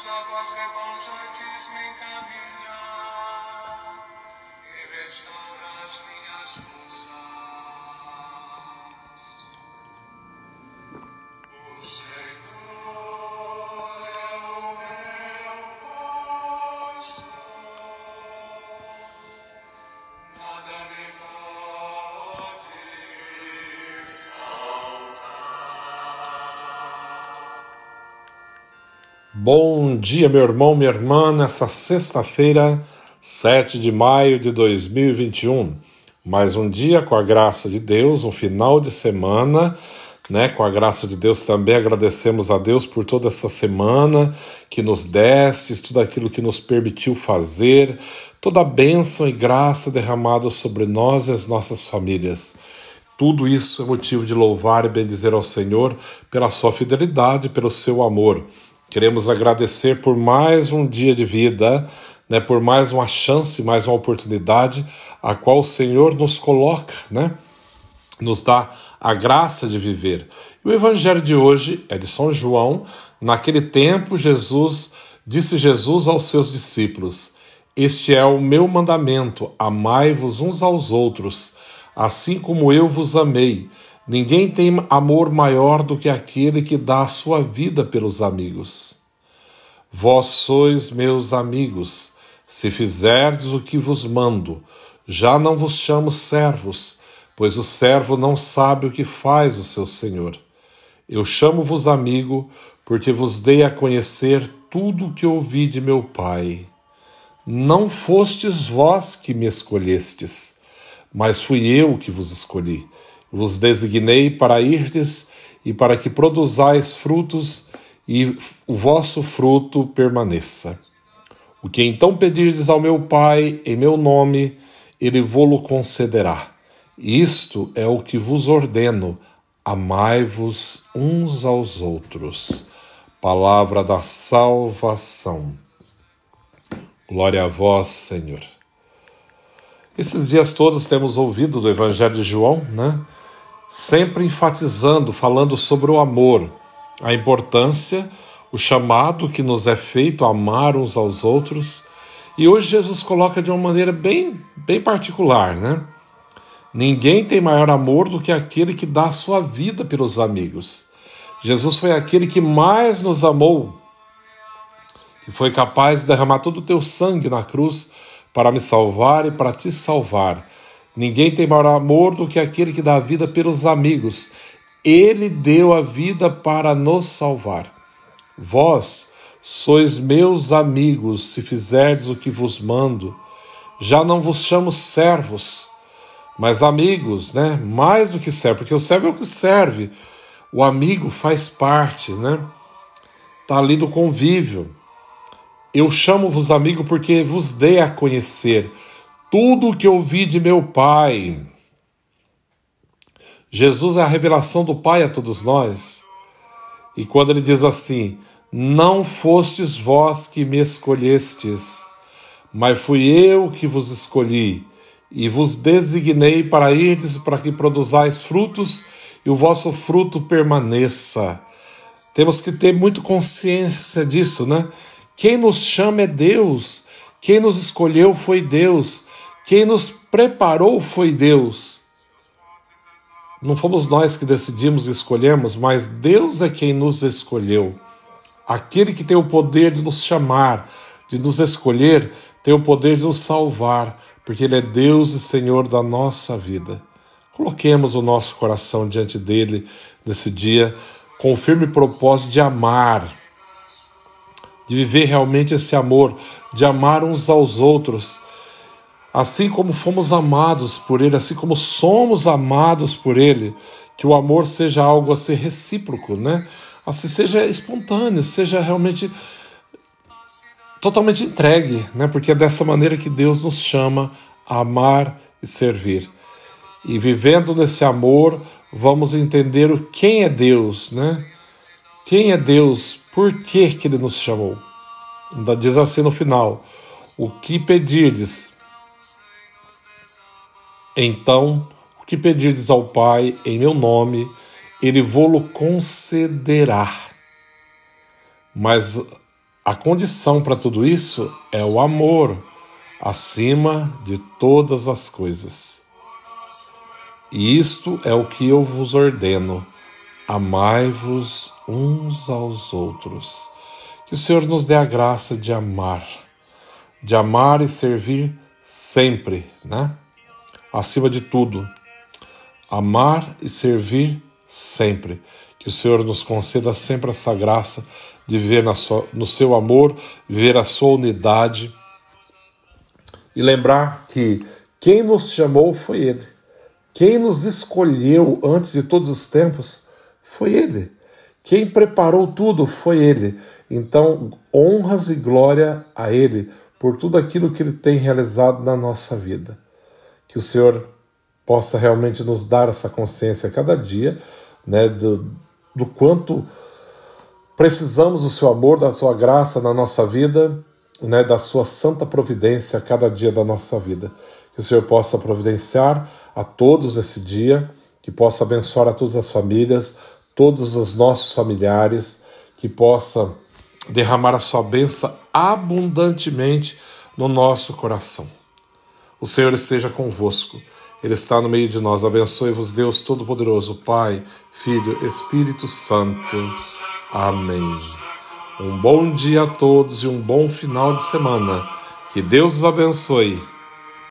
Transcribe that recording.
as águas repousantes me encaminha Bom dia, meu irmão, minha irmã, nessa sexta-feira, 7 de maio de 2021. Mais um dia com a graça de Deus, um final de semana, né? Com a graça de Deus também agradecemos a Deus por toda essa semana que nos deste, tudo aquilo que nos permitiu fazer, toda a bênção e graça derramada sobre nós e as nossas famílias. Tudo isso é motivo de louvar e bendizer ao Senhor pela sua fidelidade, pelo seu amor. Queremos agradecer por mais um dia de vida, né, por mais uma chance, mais uma oportunidade, a qual o Senhor nos coloca, né, nos dá a graça de viver. O evangelho de hoje é de São João. Naquele tempo, Jesus disse Jesus aos seus discípulos: Este é o meu mandamento: amai-vos uns aos outros, assim como eu vos amei. Ninguém tem amor maior do que aquele que dá a sua vida pelos amigos. Vós sois meus amigos, se fizerdes o que vos mando. Já não vos chamo servos, pois o servo não sabe o que faz o seu senhor. Eu chamo-vos amigo, porque vos dei a conhecer tudo o que ouvi de meu Pai. Não fostes vós que me escolhestes, mas fui eu que vos escolhi. Vos designei para irdes e para que produzais frutos e o vosso fruto permaneça. O que então pedirdes ao meu Pai em meu nome, ele vô-lo concederá. Isto é o que vos ordeno: amai-vos uns aos outros. Palavra da salvação. Glória a vós, Senhor. Esses dias todos temos ouvido do Evangelho de João, né? Sempre enfatizando, falando sobre o amor, a importância, o chamado que nos é feito a amar uns aos outros. E hoje Jesus coloca de uma maneira bem, bem particular, né? Ninguém tem maior amor do que aquele que dá a sua vida pelos amigos. Jesus foi aquele que mais nos amou, que foi capaz de derramar todo o teu sangue na cruz para me salvar e para te salvar. Ninguém tem maior amor do que aquele que dá a vida pelos amigos. Ele deu a vida para nos salvar. Vós sois meus amigos, se fizerdes o que vos mando. Já não vos chamo servos, mas amigos, né? Mais do que servo, porque o servo é o que serve. O amigo faz parte, né? Tá ali do convívio. Eu chamo-vos amigo porque vos dei a conhecer tudo o que ouvi de meu Pai. Jesus é a revelação do Pai a todos nós. E quando ele diz assim: Não fostes vós que me escolhestes, mas fui eu que vos escolhi, e vos designei para irdes para que produzais frutos e o vosso fruto permaneça. Temos que ter muito consciência disso, né? Quem nos chama é Deus, quem nos escolheu foi Deus, quem nos preparou foi Deus. Não fomos nós que decidimos e escolhemos, mas Deus é quem nos escolheu. Aquele que tem o poder de nos chamar, de nos escolher, tem o poder de nos salvar, porque Ele é Deus e Senhor da nossa vida. Coloquemos o nosso coração diante dele nesse dia com o firme propósito de amar, de viver realmente esse amor, de amar uns aos outros, assim como fomos amados por Ele, assim como somos amados por Ele, que o amor seja algo a ser recíproco, né? Assim seja espontâneo, seja realmente totalmente entregue, né? Porque é dessa maneira que Deus nos chama a amar e servir. E vivendo nesse amor, vamos entender o quem é Deus, né? Quem é Deus? Por que, que ele nos chamou? Diz assim no final: O que pedirdes? Então, o que pedirdes ao Pai em meu nome, ele vô-lo concederá. Mas a condição para tudo isso é o amor acima de todas as coisas. E isto é o que eu vos ordeno: amai-vos uns aos outros. Que o Senhor nos dê a graça de amar, de amar e servir sempre, né? Acima de tudo, amar e servir sempre. Que o Senhor nos conceda sempre essa graça de viver sua, no seu amor, viver a sua unidade e lembrar que quem nos chamou foi Ele. Quem nos escolheu antes de todos os tempos foi Ele. Quem preparou tudo foi Ele. Então, honras e glória a Ele por tudo aquilo que Ele tem realizado na nossa vida. Que o Senhor possa realmente nos dar essa consciência a cada dia, né, do, do quanto precisamos do Seu amor, da Sua graça na nossa vida, né, da Sua santa providência a cada dia da nossa vida. Que o Senhor possa providenciar a todos esse dia, que possa abençoar a todas as famílias, todos os nossos familiares, que possa derramar a sua bênção abundantemente no nosso coração. O Senhor esteja convosco, Ele está no meio de nós. Abençoe-vos, Deus Todo-Poderoso, Pai, Filho, Espírito Santo. Amém. Um bom dia a todos e um bom final de semana. Que Deus os abençoe.